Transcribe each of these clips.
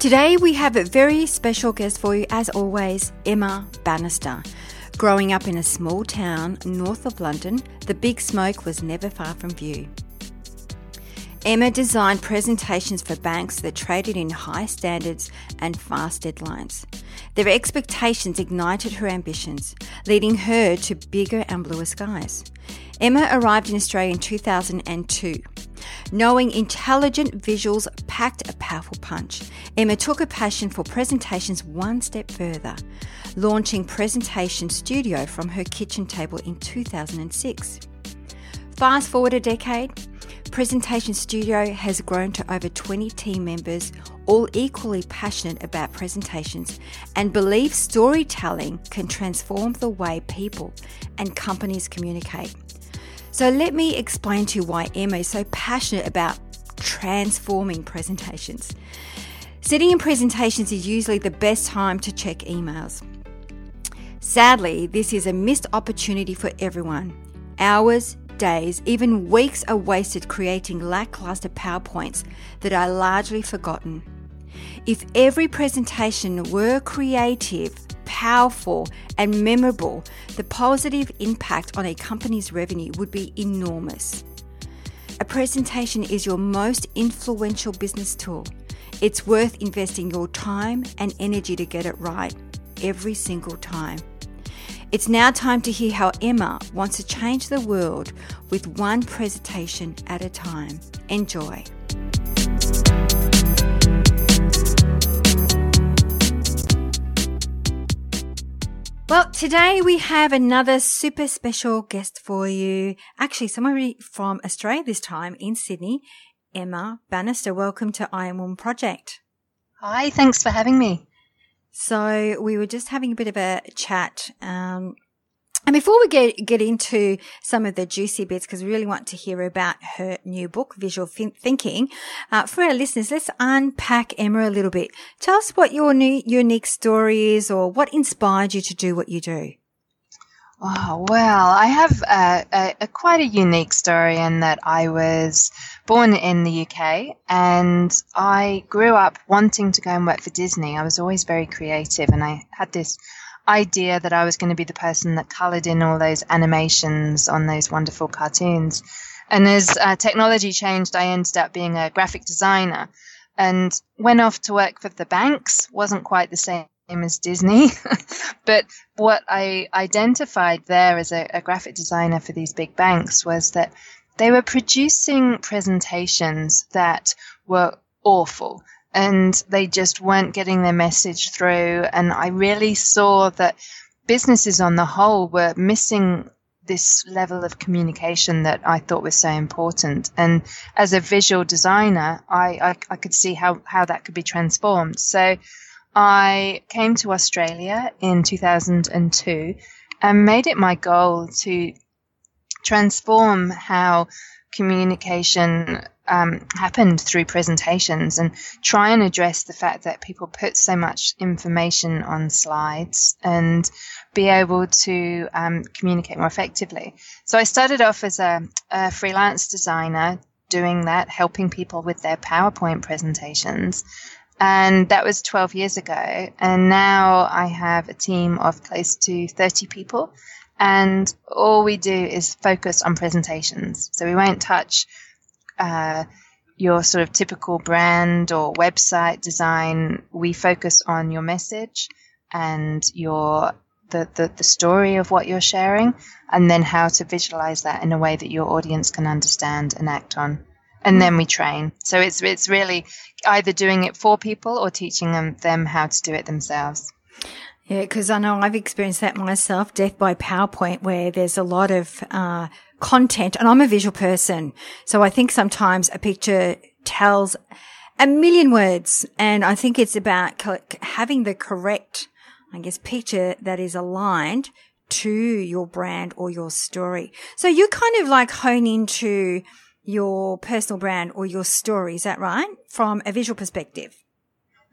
Today we have a very special guest for you, as always, Emma Bannister. Growing up in a small town north of London, the big smoke was never far from view. Emma designed presentations for banks that traded in high standards and fast deadlines. Their expectations ignited her ambitions, leading her to bigger and bluer skies. Emma arrived in Australia in 2002. Knowing intelligent visuals packed a powerful punch, Emma took a passion for presentations one step further, launching Presentation Studio from her kitchen table in 2006. Fast forward a decade, Presentation Studio has grown to over 20 team members, all equally passionate about presentations and believe storytelling can transform the way people and companies communicate. So let me explain to you why Emma is so passionate about transforming presentations. Sitting in presentations is usually the best time to check emails. Sadly, this is a missed opportunity for everyone. Hours, days, even weeks are wasted creating lackluster PowerPoints that are largely forgotten. If every presentation were creative, powerful, and memorable, the positive impact on a company's revenue would be enormous. A presentation is your most influential business tool. It's worth investing your time and energy to get it right every single time. It's now time to hear how Emma wants to change the world with one presentation at a time. Enjoy. Well, today we have another super special guest for you. Actually, somebody from Australia this time in Sydney, Emma Bannister. Welcome to I Am Woman Project. Hi, thanks for having me. So we were just having a bit of a chat um, and before we get, get into some of the juicy bits, because we really want to hear about her new book, Visual Thinking, uh, for our listeners, let's unpack Emma a little bit. Tell us what your new, unique story is or what inspired you to do what you do. Oh, well, I have a, a, a quite a unique story in that I was born in the UK and I grew up wanting to go and work for Disney. I was always very creative and I had this idea that I was going to be the person that colored in all those animations on those wonderful cartoons. And as uh, technology changed, I ended up being a graphic designer and went off to work for the banks. Wasn't quite the same as Disney, but what I identified there as a, a graphic designer for these big banks was that they were producing presentations that were awful and they just weren't getting their message through. And I really saw that businesses on the whole were missing this level of communication that I thought was so important. And as a visual designer, I, I, I, could see how, how that could be transformed. So I came to Australia in 2002 and made it my goal to transform how communication um, happened through presentations and try and address the fact that people put so much information on slides and be able to um, communicate more effectively. So I started off as a, a freelance designer doing that, helping people with their PowerPoint presentations. And that was 12 years ago. And now I have a team of close to 30 people. And all we do is focus on presentations. So we won't touch uh, your sort of typical brand or website design, we focus on your message and your the, the, the story of what you're sharing and then how to visualize that in a way that your audience can understand and act on. And then we train. So it's it's really either doing it for people or teaching them them how to do it themselves yeah because i know i've experienced that myself death by powerpoint where there's a lot of uh, content and i'm a visual person so i think sometimes a picture tells a million words and i think it's about having the correct I guess, picture that is aligned to your brand or your story. So you kind of like hone into your personal brand or your story. Is that right? From a visual perspective.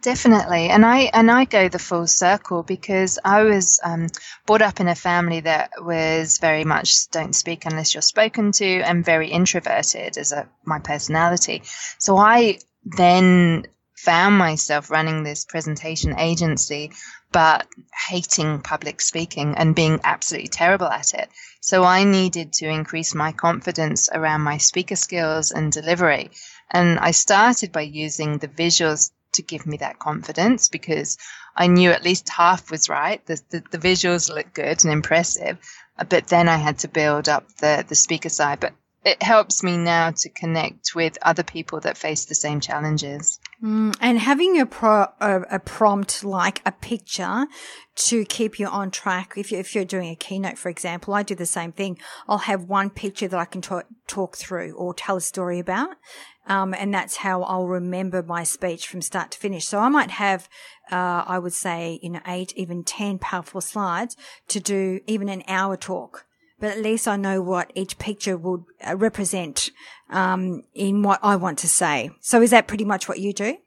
Definitely, and I and I go the full circle because I was um, brought up in a family that was very much don't speak unless you're spoken to, and very introverted as a my personality. So I then found myself running this presentation agency, but hating public speaking and being absolutely terrible at it. So I needed to increase my confidence around my speaker skills and delivery. And I started by using the visuals to give me that confidence because I knew at least half was right. The, the, the visuals looked good and impressive. But then I had to build up the, the speaker side. But it helps me now to connect with other people that face the same challenges. Mm, and having a, pro, a, a, prompt like a picture to keep you on track. If, you, if you're doing a keynote, for example, I do the same thing. I'll have one picture that I can talk through or tell a story about. Um, and that's how I'll remember my speech from start to finish. So I might have, uh, I would say, you know, eight, even 10 powerful slides to do even an hour talk but at least I know what each picture would uh, represent um, in what I want to say. So is that pretty much what you do?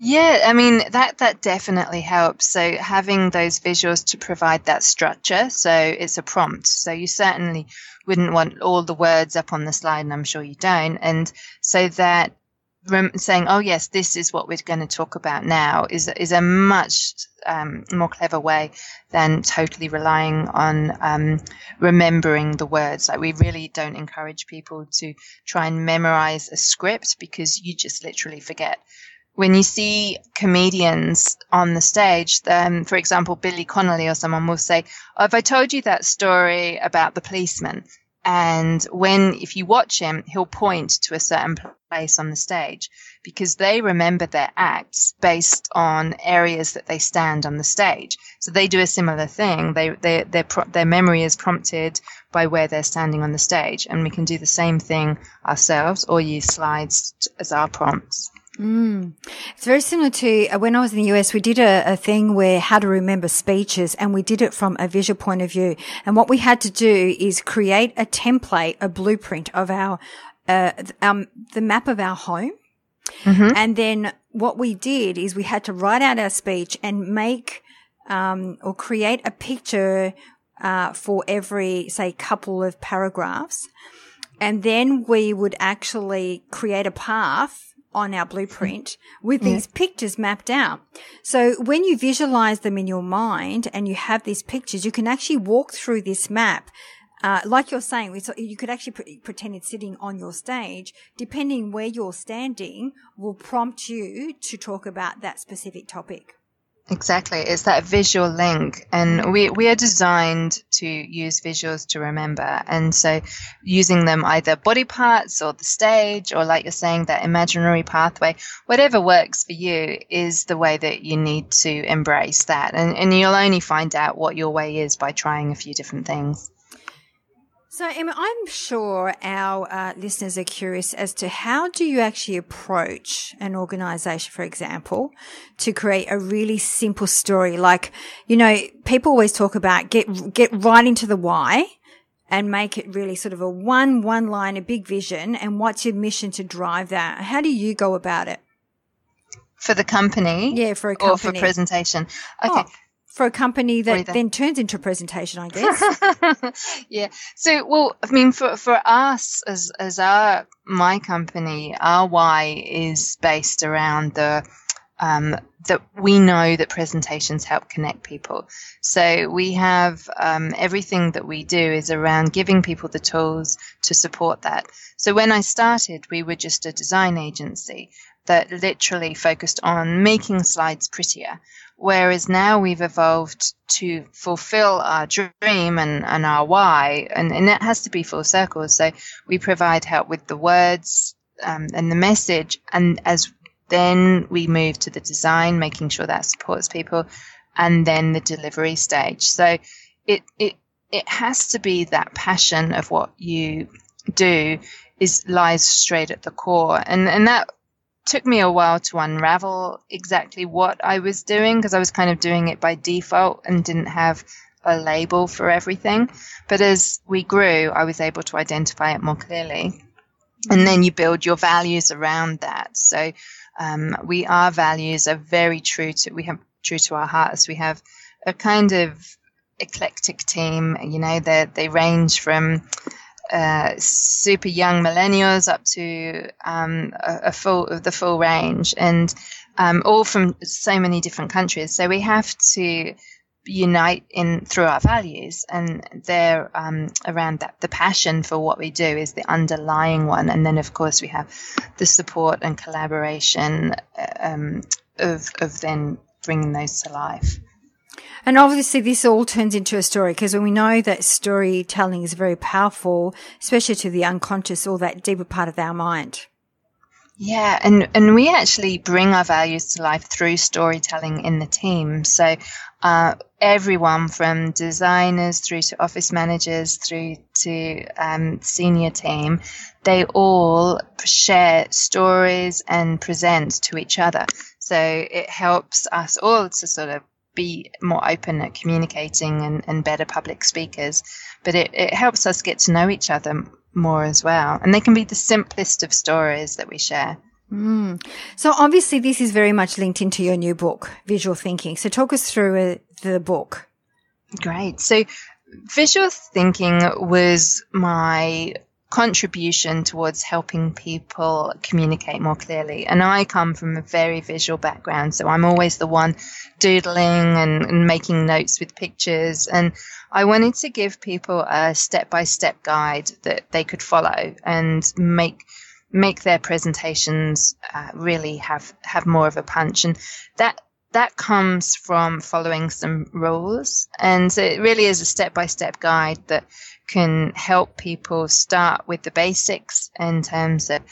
Yeah, I mean that that definitely helps. So having those visuals to provide that structure, so it's a prompt. So you certainly wouldn't want all the words up on the slide, and I'm sure you don't. And so that saying, "Oh yes, this is what we're going to talk about now," is is a much um, more clever way than totally relying on um, remembering the words. Like we really don't encourage people to try and memorize a script because you just literally forget. When you see comedians on the stage, um, for example, Billy Connolly or someone will say, oh, "Have I told you that story about the policeman?" And when, if you watch him, he'll point to a certain place on the stage because they remember their acts based on areas that they stand on the stage. So they do a similar thing. They, they, their, their memory is prompted by where they're standing on the stage. And we can do the same thing ourselves or use slides as our prompts. Mm. It's very similar to uh, when I was in the US, we did a, a, thing where how to remember speeches and we did it from a visual point of view. And what we had to do is create a template, a blueprint of our, uh, um, the map of our home. Mm-hmm. And then what we did is we had to write out our speech and make, um, or create a picture, uh, for every, say, couple of paragraphs. And then we would actually create a path on our blueprint with these yeah. pictures mapped out. So when you visualize them in your mind and you have these pictures, you can actually walk through this map. Uh, like you're saying, you could actually pre- pretend it's sitting on your stage. Depending where you're standing, will prompt you to talk about that specific topic. Exactly. It's that visual link. And mm. we, we are designed to use visuals to remember. And so using them either body parts or the stage or like you're saying, that imaginary pathway, whatever works for you is the way that you need to embrace that. And, and you'll only find out what your way is by trying a few different things. So, Emma, I'm sure our uh, listeners are curious as to how do you actually approach an organization, for example, to create a really simple story? Like, you know, people always talk about get, get right into the why and make it really sort of a one, one line, a big vision. And what's your mission to drive that? How do you go about it? For the company? Yeah, for a company. Or for presentation. Okay. Oh for a company that then turns into a presentation, I guess. yeah. So, well, I mean, for, for us as, as our, my company, our why is based around the, um, that we know that presentations help connect people. So we have um, everything that we do is around giving people the tools to support that. So when I started, we were just a design agency that literally focused on making slides prettier. Whereas now we've evolved to fulfill our dream and, and our why, and, and it has to be full circle. So we provide help with the words um, and the message, and as then we move to the design, making sure that supports people, and then the delivery stage. So it it it has to be that passion of what you do is lies straight at the core, and and that took me a while to unravel exactly what I was doing because I was kind of doing it by default and didn't have a label for everything. But as we grew, I was able to identify it more clearly. And then you build your values around that. So um, we our values are very true to we have true to our hearts. We have a kind of eclectic team. You know, they they range from uh, super young millennials up to um, a, a, full the full range, and um, all from so many different countries. So we have to unite in through our values. And they're um, around that the passion for what we do is the underlying one. And then of course we have the support and collaboration um, of, of then bringing those to life and obviously this all turns into a story because we know that storytelling is very powerful especially to the unconscious or that deeper part of our mind yeah, and, and we actually bring our values to life through storytelling in the team. So uh, everyone from designers through to office managers through to um, senior team, they all share stories and present to each other. So it helps us all to sort of be more open at communicating and, and better public speakers. But it, it helps us get to know each other more as well. And they can be the simplest of stories that we share. Mm. So obviously this is very much linked into your new book, Visual Thinking. So talk us through uh, the book. Great. So visual thinking was my contribution towards helping people communicate more clearly. And I come from a very visual background, so I'm always the one doodling and, and making notes with pictures. And I wanted to give people a step by step guide that they could follow and make make their presentations uh, really have have more of a punch and that that comes from following some rules and so it really is a step by step guide that can help people start with the basics in terms of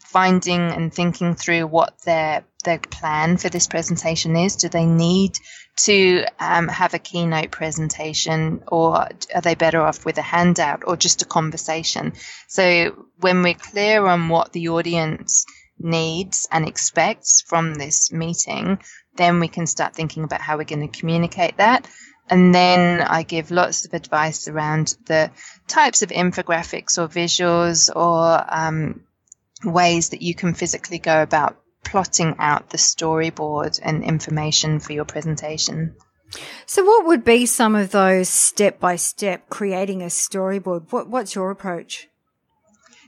finding and thinking through what their their plan for this presentation is. Do they need to um, have a keynote presentation, or are they better off with a handout or just a conversation? So when we're clear on what the audience needs and expects from this meeting, then we can start thinking about how we're going to communicate that. And then I give lots of advice around the types of infographics or visuals or um, ways that you can physically go about plotting out the storyboard and information for your presentation. So, what would be some of those step by step creating a storyboard? What, what's your approach?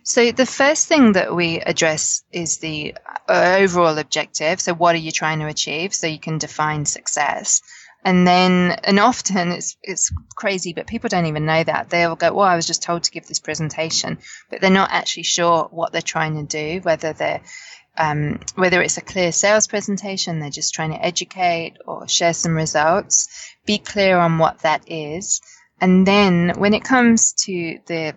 So, the first thing that we address is the overall objective. So, what are you trying to achieve? So, you can define success. And then, and often it's, it's crazy, but people don't even know that. They'll go, well, I was just told to give this presentation, but they're not actually sure what they're trying to do, whether they're, um, whether it's a clear sales presentation, they're just trying to educate or share some results. Be clear on what that is. And then when it comes to the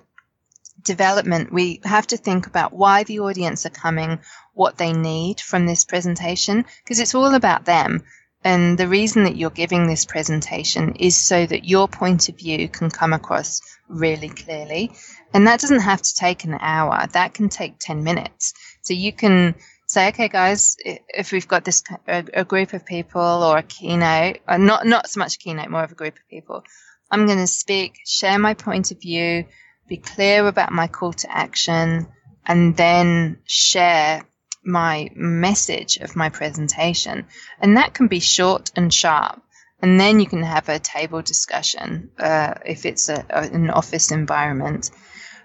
development, we have to think about why the audience are coming, what they need from this presentation, because it's all about them. And the reason that you're giving this presentation is so that your point of view can come across really clearly. And that doesn't have to take an hour. That can take 10 minutes. So you can say, okay, guys, if we've got this a, a group of people or a keynote, or uh, not not so much a keynote, more of a group of people, I'm going to speak, share my point of view, be clear about my call to action, and then share my message of my presentation. And that can be short and sharp. And then you can have a table discussion uh, if it's a, an office environment.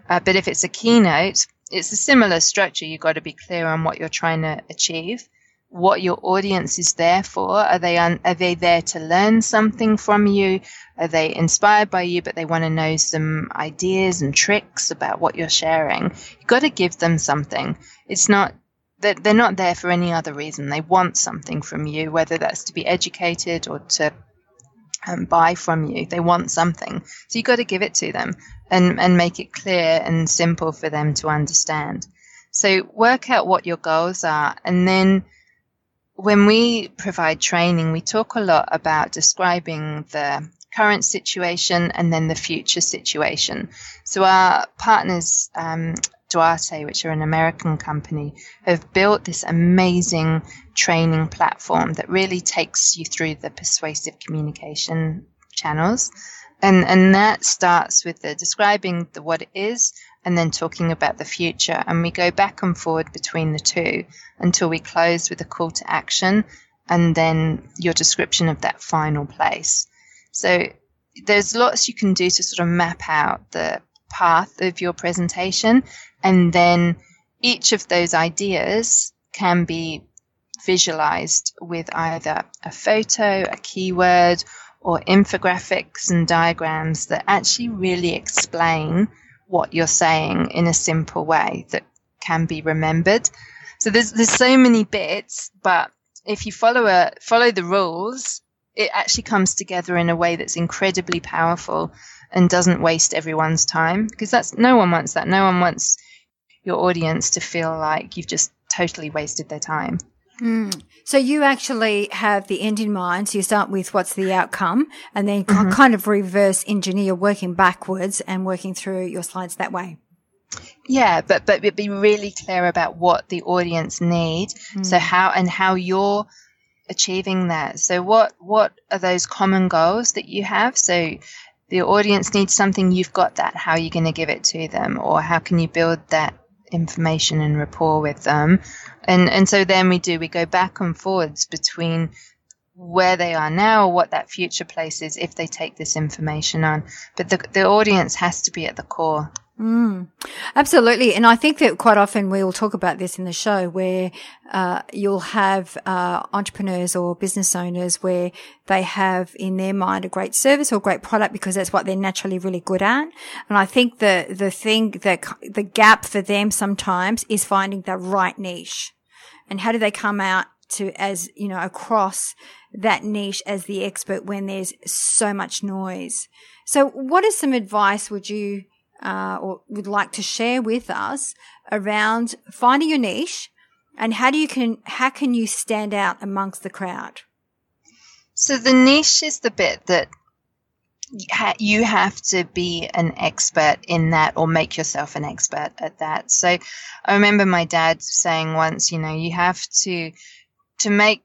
Uh, but if it's a keynote, it's a similar structure. You've got to be clear on what you're trying to achieve. what your audience is there for. Are they un- are they there to learn something from you? Are they inspired by you, but they want to know some ideas and tricks about what you're sharing? You've got to give them something. It's not they're not there for any other reason. They want something from you, whether that's to be educated or to um, buy from you. They want something, so you've got to give it to them and and make it clear and simple for them to understand. So work out what your goals are, and then when we provide training, we talk a lot about describing the current situation and then the future situation. So our partners, um, Duarte, which are an American company, have built this amazing training platform that really takes you through the persuasive communication channels. And, and that starts with the describing the what it is and then talking about the future. And we go back and forward between the two until we close with a call to action and then your description of that final place. So there's lots you can do to sort of map out the path of your presentation. And then each of those ideas can be visualized with either a photo, a keyword, or infographics and diagrams that actually really explain what you're saying in a simple way that can be remembered. So there's there's so many bits, but if you follow a follow the rules, it actually comes together in a way that's incredibly powerful and doesn't waste everyone's time because that's no one wants that. No one wants your audience to feel like you've just totally wasted their time. Mm. So you actually have the end in mind. So you start with what's the outcome and then mm-hmm. kind of reverse engineer working backwards and working through your slides that way. Yeah, but but be really clear about what the audience need. Mm. So how and how you're achieving that. So what what are those common goals that you have? So the audience needs something, you've got that. How are you going to give it to them, or how can you build that information and rapport with them? And and so then we do we go back and forwards between where they are now, what that future place is if they take this information on. But the the audience has to be at the core. Mm, absolutely. And I think that quite often we will talk about this in the show where uh, you'll have uh, entrepreneurs or business owners where they have in their mind a great service or great product because that's what they're naturally really good at. And I think the, the thing that the gap for them sometimes is finding the right niche. And how do they come out to as, you know, across that niche as the expert when there's so much noise? So what is some advice would you uh, or would like to share with us around finding your niche and how do you can how can you stand out amongst the crowd? So the niche is the bit that you have to be an expert in that or make yourself an expert at that. So I remember my dad saying once, you know, you have to to make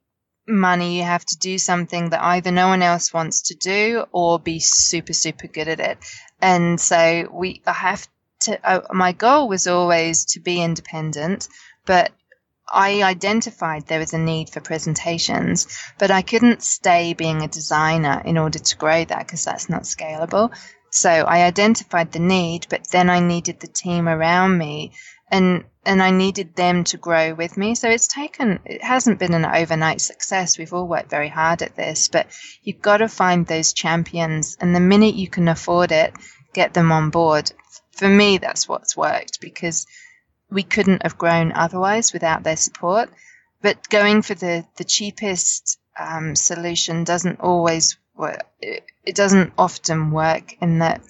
money, you have to do something that either no one else wants to do or be super, super good at it. And so we, I have to, my goal was always to be independent, but I identified there was a need for presentations, but I couldn't stay being a designer in order to grow that because that's not scalable. So I identified the need, but then I needed the team around me and and I needed them to grow with me. So it's taken it hasn't been an overnight success. We've all worked very hard at this, but you've got to find those champions and the minute you can afford it, get them on board. For me that's what's worked because we couldn't have grown otherwise without their support. But going for the the cheapest um, solution doesn't always work. It, it doesn't often work in that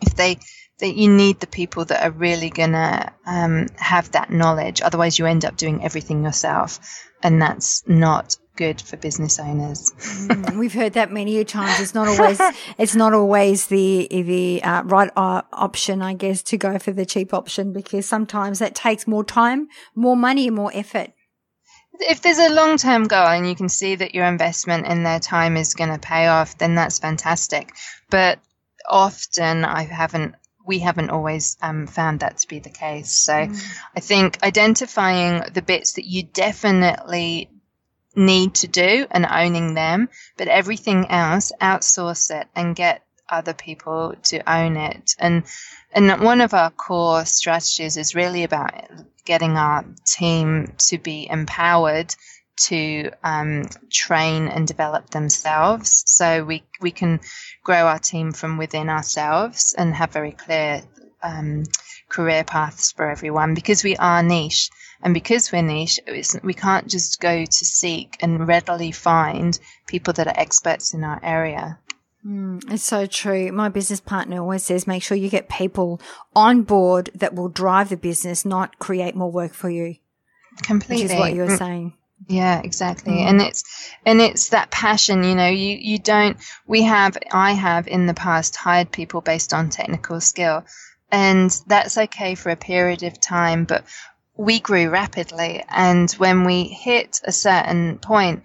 if they that you need the people that are really gonna um, have that knowledge. Otherwise, you end up doing everything yourself, and that's not good for business owners. mm, we've heard that many a times. It's not always it's not always the the uh, right uh, option, I guess, to go for the cheap option because sometimes that takes more time, more money, more effort. If there's a long term goal and you can see that your investment in their time is going to pay off, then that's fantastic. But often I haven't we haven't always um, found that to be the case. So mm. I think identifying the bits that you definitely need to do and owning them, but everything else, outsource it and get other people to own it. And and one of our core strategies is really about getting our team to be empowered to um, train and develop themselves. So we we can grow our team from within ourselves and have very clear um, career paths for everyone because we are niche. And because we're niche, we can't just go to seek and readily find people that are experts in our area. Mm, it's so true. My business partner always says make sure you get people on board that will drive the business, not create more work for you. Completely. Which is what you're saying. Yeah, exactly. Mm. And it's and it's that passion, you know, you you don't we have I have in the past hired people based on technical skill and that's okay for a period of time, but we grew rapidly and when we hit a certain point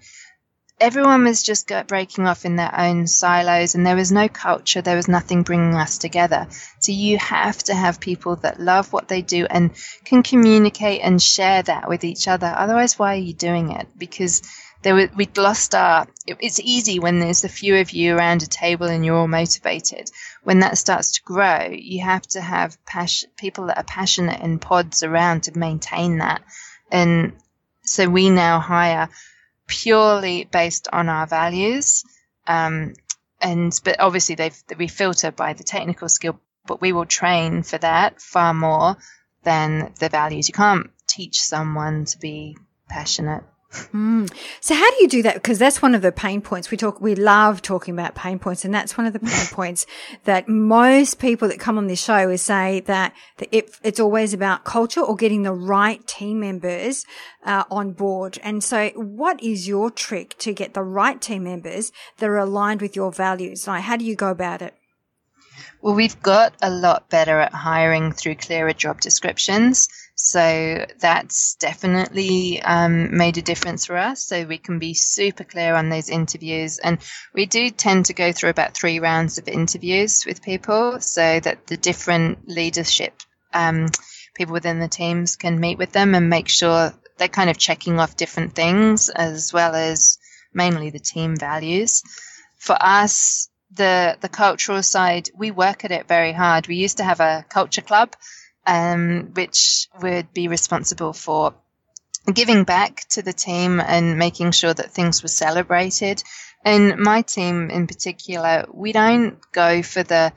everyone was just breaking off in their own silos and there was no culture there was nothing bringing us together. So you have to have people that love what they do and can communicate and share that with each other. Otherwise why are you doing it? Because there were, we'd lost our it, it's easy when there's a few of you around a table and you're all motivated. When that starts to grow you have to have passion, people that are passionate in pods around to maintain that. And so we now hire purely based on our values. Um, and but obviously they've we filter by the technical skill, but we will train for that far more than the values. You can't teach someone to be passionate. Mm. So how do you do that? Because that's one of the pain points we talk. We love talking about pain points, and that's one of the pain points that most people that come on this show is say that it, it's always about culture or getting the right team members uh, on board. And so, what is your trick to get the right team members that are aligned with your values? Like, how do you go about it? Well, we've got a lot better at hiring through clearer job descriptions. So that's definitely um, made a difference for us. So we can be super clear on those interviews. And we do tend to go through about three rounds of interviews with people so that the different leadership um, people within the teams can meet with them and make sure they're kind of checking off different things as well as mainly the team values. For us, the the cultural side, we work at it very hard. We used to have a culture club um, which would be responsible for giving back to the team and making sure that things were celebrated. And my team in particular, we don't go for the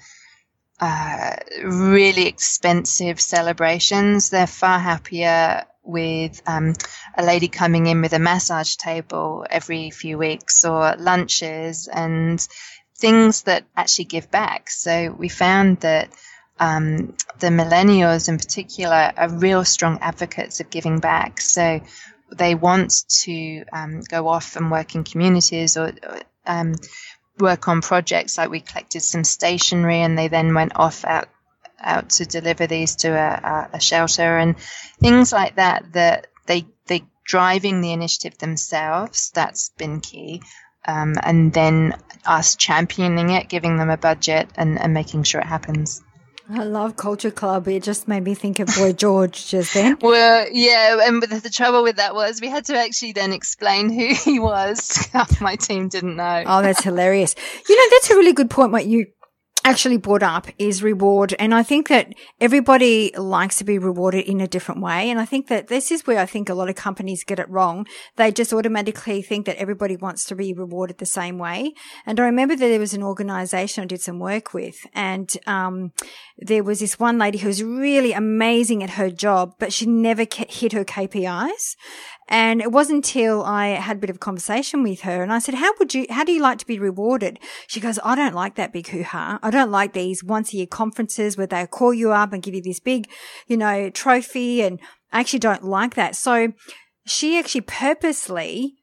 uh, really expensive celebrations. They're far happier with um, a lady coming in with a massage table every few weeks or lunches and things that actually give back. So we found that um, the millennials in particular are real strong advocates of giving back. So they want to um, go off and work in communities or um, work on projects. Like we collected some stationery, and they then went off out out to deliver these to a, a shelter and things like that. That they they driving the initiative themselves. That's been key. Um, and then us championing it, giving them a budget, and, and making sure it happens. I love Culture Club. It just made me think of Boy George just then. well, yeah, and the, the, trouble with that was we had to actually then explain who he was. Half my team didn't know. Oh, that's hilarious. You know, that's a really good point. What you actually brought up is reward. And I think that everybody likes to be rewarded in a different way. And I think that this is where I think a lot of companies get it wrong. They just automatically think that everybody wants to be rewarded the same way. And I remember that there was an organization I did some work with and, um, there was this one lady who was really amazing at her job, but she never hit her KPIs. And it wasn't until I had a bit of a conversation with her and I said, how would you, how do you like to be rewarded? She goes, I don't like that big hoo-ha. I don't like these once a year conferences where they call you up and give you this big, you know, trophy. And I actually don't like that. So she actually purposely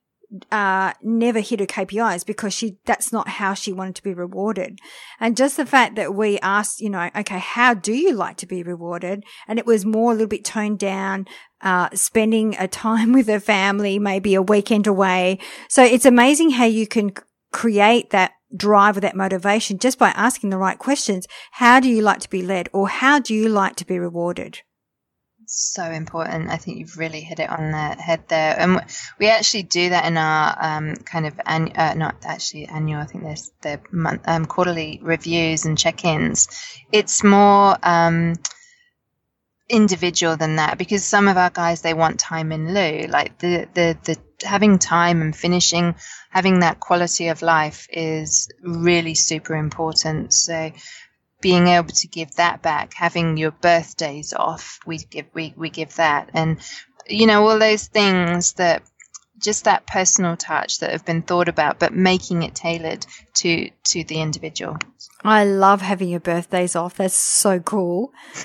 uh, never hit her KPIs because she, that's not how she wanted to be rewarded. And just the fact that we asked, you know, okay, how do you like to be rewarded? And it was more a little bit toned down, uh, spending a time with her family, maybe a weekend away. So it's amazing how you can create that drive or that motivation just by asking the right questions. How do you like to be led or how do you like to be rewarded? So important. I think you've really hit it on the head there. And we actually do that in our um, kind of annu- uh, not actually annual. I think there's the month, um, quarterly reviews and check-ins. It's more um, individual than that because some of our guys they want time in lieu. Like the the the having time and finishing, having that quality of life is really super important. So being able to give that back, having your birthdays off, we give we, we give that, and you know all those things that just that personal touch that have been thought about, but making it tailored to to the individual. I love having your birthdays off. That's so cool.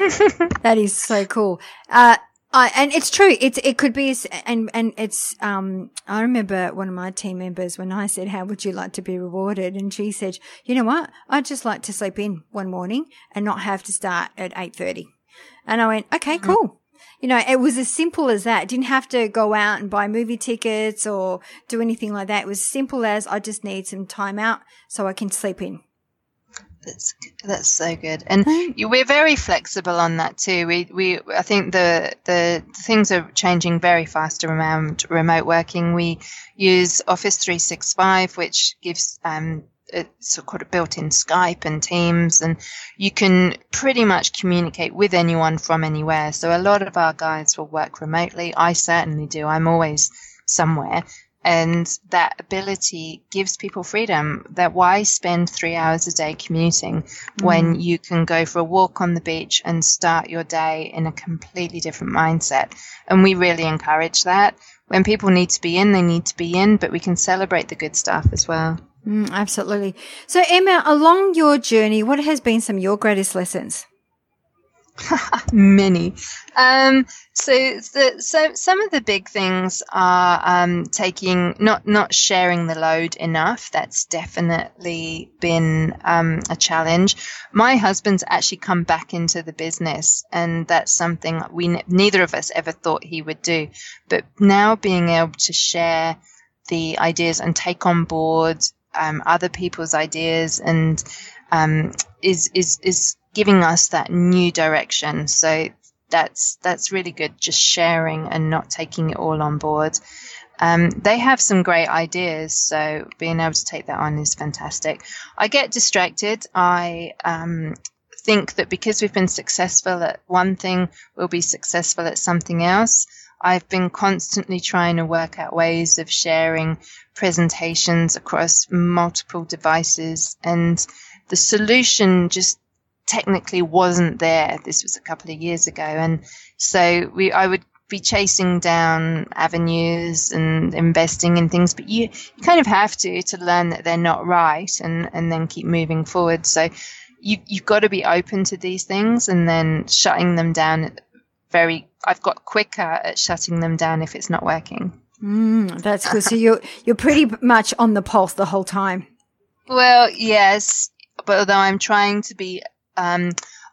that is so cool. Uh, I, and it's true. It's, it could be, and, and it's, um, I remember one of my team members when I said, how would you like to be rewarded? And she said, you know what? I'd just like to sleep in one morning and not have to start at 8.30. And I went, okay, mm-hmm. cool. You know, it was as simple as that. didn't have to go out and buy movie tickets or do anything like that. It was simple as I just need some time out so I can sleep in. That's that's so good, and we're very flexible on that too. We we I think the the things are changing very fast around remote working. We use Office three six five, which gives um, it's sort of built-in Skype and Teams, and you can pretty much communicate with anyone from anywhere. So a lot of our guys will work remotely. I certainly do. I'm always somewhere, and that ability gives people freedom. That why spend three hours a day commuting mm. when you can go for a walk on the beach and start your day in a completely different mindset. And we really encourage that. When people need to be in they need to be in but we can celebrate the good stuff as well. Mm, absolutely. So emma along your journey what has been some of your greatest lessons Many. Um, so, the, so some of the big things are um, taking not not sharing the load enough. That's definitely been um, a challenge. My husband's actually come back into the business, and that's something we neither of us ever thought he would do. But now being able to share the ideas and take on board um, other people's ideas and um, is is is giving us that new direction. So that's that's really good. Just sharing and not taking it all on board. Um, they have some great ideas, so being able to take that on is fantastic. I get distracted. I um, think that because we've been successful at one thing, we'll be successful at something else. I've been constantly trying to work out ways of sharing presentations across multiple devices, and the solution just technically wasn't there. This was a couple of years ago, and so we I would be chasing down avenues and investing in things, but you, you kind of have to to learn that they're not right and and then keep moving forward. So you you've got to be open to these things and then shutting them down. Very, I've got quicker at shutting them down if it's not working. Mm, that's good. so you're you're pretty much on the pulse the whole time. Well, yes, but although I'm trying to be um,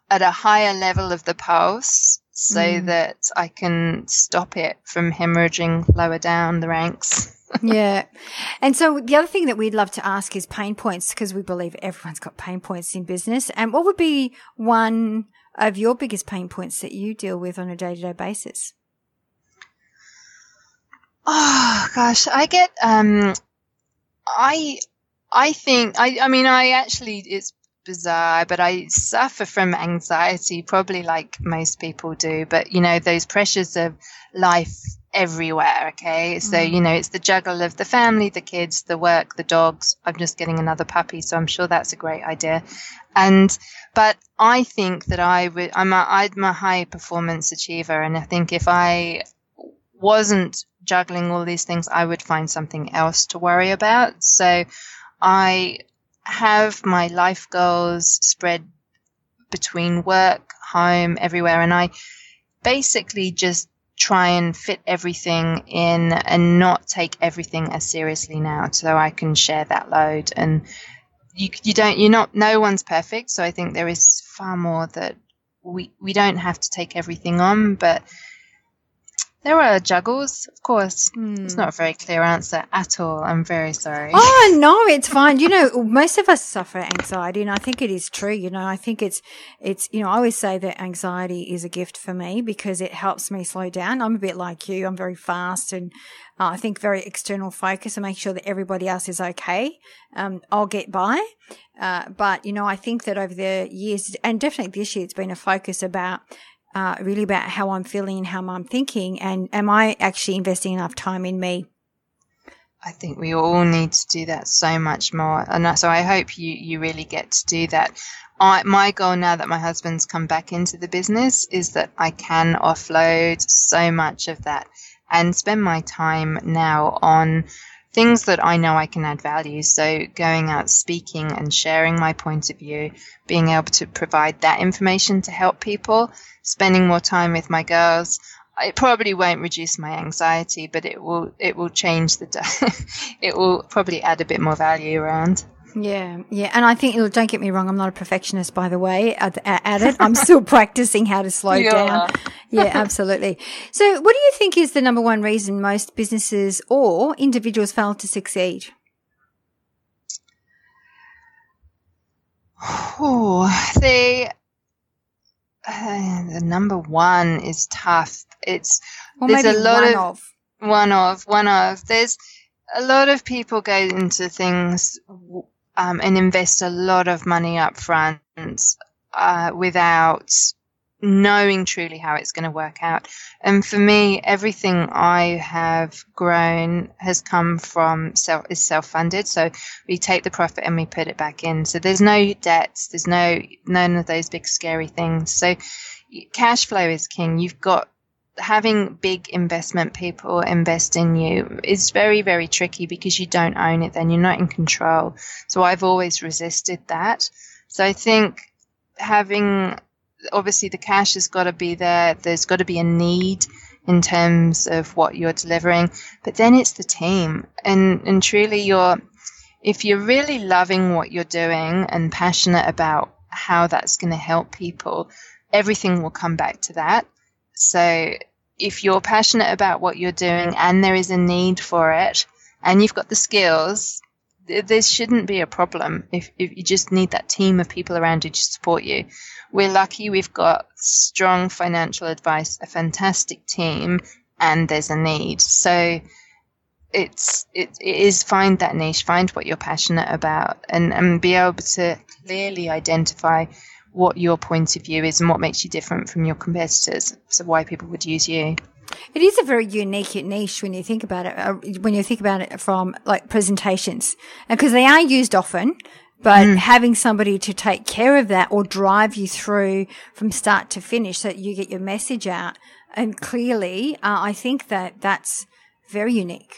at a higher level of the pulse so mm. that I can stop it from hemorrhaging lower down the ranks. yeah. And so the other thing that we'd love to ask is pain points because we believe everyone's got pain points in business. And what would be one of your biggest pain points that you deal with on a day to day basis? Oh gosh, I get um I I think I I mean I actually it's bizarre, but I suffer from anxiety, probably like most people do. But, you know, those pressures of life everywhere. Okay. So, mm. you know, it's the juggle of the family, the kids, the work, the dogs. I'm just getting another puppy. So I'm sure that's a great idea. And, but I think that I would, I'm a, I'm a high performance achiever. And I think if I wasn't juggling all these things, I would find something else to worry about. So I have my life goals spread between work, home, everywhere, and I basically just try and fit everything in and not take everything as seriously now so I can share that load. And you you don't you're not no one's perfect so I think there is far more that we we don't have to take everything on but there are juggles, of course. Mm. It's not a very clear answer at all. I'm very sorry. Oh, no, it's fine. You know, most of us suffer anxiety and I think it is true. You know, I think it's, it's, you know, I always say that anxiety is a gift for me because it helps me slow down. I'm a bit like you. I'm very fast and uh, I think very external focus and make sure that everybody else is okay. Um, I'll get by. Uh, but, you know, I think that over the years and definitely this year, it's been a focus about uh, really about how I'm feeling and how I'm thinking, and am I actually investing enough time in me? I think we all need to do that so much more. And so I hope you, you really get to do that. I, my goal now that my husband's come back into the business is that I can offload so much of that and spend my time now on things that I know I can add value. So going out speaking and sharing my point of view, being able to provide that information to help people, spending more time with my girls. It probably won't reduce my anxiety, but it will it will change the it will probably add a bit more value around. Yeah, yeah, and I think don't get me wrong. I'm not a perfectionist, by the way. At, at it, I'm still practicing how to slow yeah. down. Yeah, absolutely. So, what do you think is the number one reason most businesses or individuals fail to succeed? Oh, the uh, the number one is tough. It's or there's a lot of, of one of one of there's a lot of people go into things um, and invest a lot of money up front uh, without knowing truly how it's going to work out. And for me, everything I have grown has come from self is self funded. So we take the profit and we put it back in. So there's no debts. There's no none of those big scary things. So cash flow is king. You've got having big investment people invest in you is very, very tricky because you don't own it then. You're not in control. So I've always resisted that. So I think having, obviously the cash has got to be there. There's got to be a need in terms of what you're delivering, but then it's the team and, and truly you're, if you're really loving what you're doing and passionate about how that's going to help people, everything will come back to that. So if you're passionate about what you're doing and there is a need for it and you've got the skills, there shouldn't be a problem if, if you just need that team of people around you to support you. We're lucky we've got strong financial advice, a fantastic team, and there's a need. So it's it, it is find that niche, find what you're passionate about, and, and be able to clearly identify what your point of view is and what makes you different from your competitors. So why people would use you. It is a very unique niche when you think about it. Uh, when you think about it from like presentations, because they are used often, but mm. having somebody to take care of that or drive you through from start to finish so that you get your message out and clearly, uh, I think that that's very unique.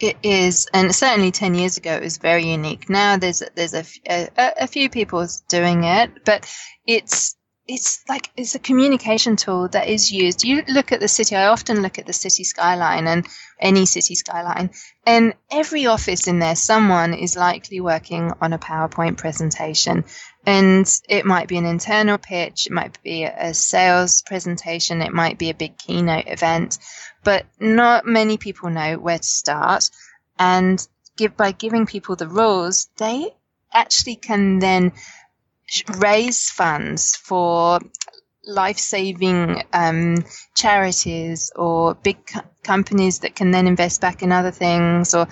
It is, and certainly ten years ago it was very unique. Now there's there's a, a, a few people doing it, but it's it's like it's a communication tool that is used. You look at the city. I often look at the city skyline and any city skyline, and every office in there, someone is likely working on a PowerPoint presentation, and it might be an internal pitch, it might be a sales presentation, it might be a big keynote event, but not many people know where to start. And give by giving people the rules, they actually can then raise funds for life-saving um, charities or big co- companies that can then invest back in other things or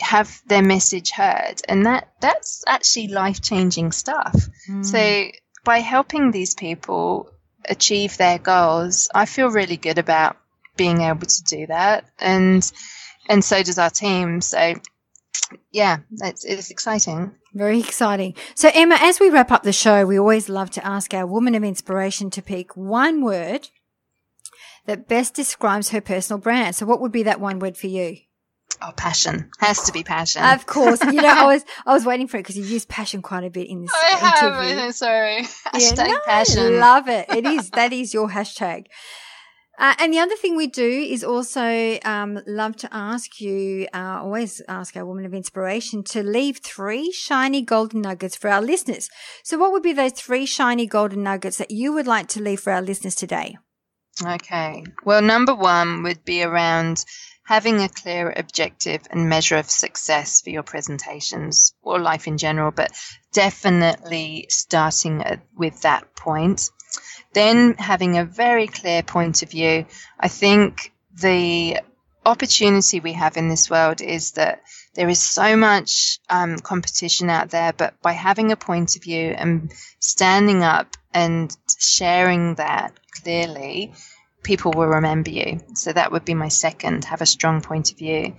have their message heard and that that's actually life-changing stuff mm. so by helping these people achieve their goals i feel really good about being able to do that, and and so does our team. So yeah, it's, it's exciting. Very exciting. So Emma, as we wrap up the show, we always love to ask our woman of inspiration to pick one word that best describes her personal brand. So what would be that one word for you? Oh, passion has to be passion. Of course, you know I was I was waiting for it because you use passion quite a bit in this I interview. Have, sorry, hashtag yeah, no, passion. Love it. It is that is your hashtag. Uh, and the other thing we do is also um, love to ask you, uh, always ask our woman of inspiration to leave three shiny golden nuggets for our listeners. So, what would be those three shiny golden nuggets that you would like to leave for our listeners today? Okay. Well, number one would be around having a clear objective and measure of success for your presentations or life in general, but definitely starting with that point then having a very clear point of view. I think the opportunity we have in this world is that there is so much um, competition out there, but by having a point of view and standing up and sharing that clearly, people will remember you. So that would be my second have a strong point of view.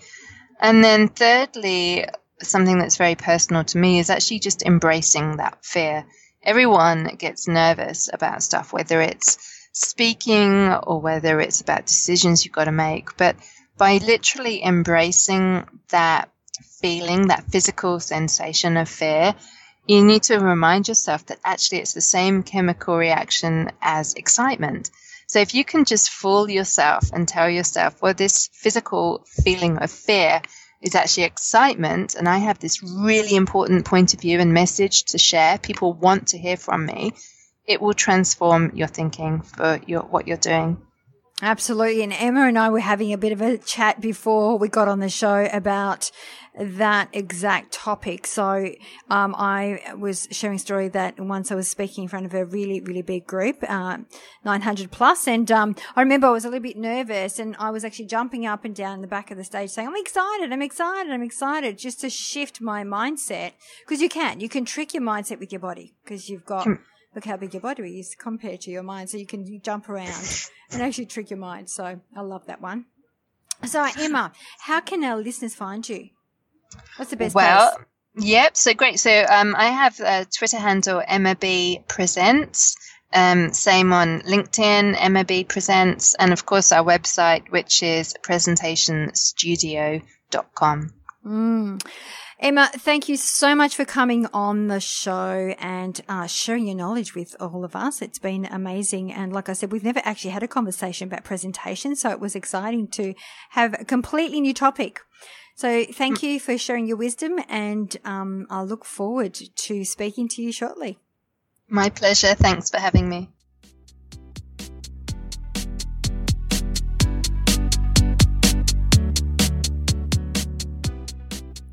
And then, thirdly, something that's very personal to me is actually just embracing that fear. Everyone gets nervous about stuff, whether it's speaking or whether it's about decisions you've got to make. But by literally embracing that feeling, that physical sensation of fear, you need to remind yourself that actually it's the same chemical reaction as excitement. So if you can just fool yourself and tell yourself, well, this physical feeling of fear is actually excitement, and I have this really important point of view and message to share, people want to hear from me, it will transform your thinking for your, what you're doing. Absolutely. And Emma and I were having a bit of a chat before we got on the show about that exact topic. So, um, I was sharing a story that once I was speaking in front of a really, really big group, uh, 900 plus. And, um, I remember I was a little bit nervous and I was actually jumping up and down the back of the stage saying, I'm excited, I'm excited, I'm excited, just to shift my mindset. Cause you can, you can trick your mindset with your body because you've got, hmm look how big your body is compared to your mind. So you can jump around and actually trick your mind. So I love that one. So Emma, how can our listeners find you? What's the best well, place? Yep, so great. So um, I have a Twitter handle Emma B Presents. Um, same on LinkedIn, Emma B Presents, and of course our website, which is presentationstudio.com. Mm. Emma, thank you so much for coming on the show and uh, sharing your knowledge with all of us. It's been amazing. And like I said, we've never actually had a conversation about presentation. So it was exciting to have a completely new topic. So thank you for sharing your wisdom and um, I look forward to speaking to you shortly. My pleasure. Thanks for having me.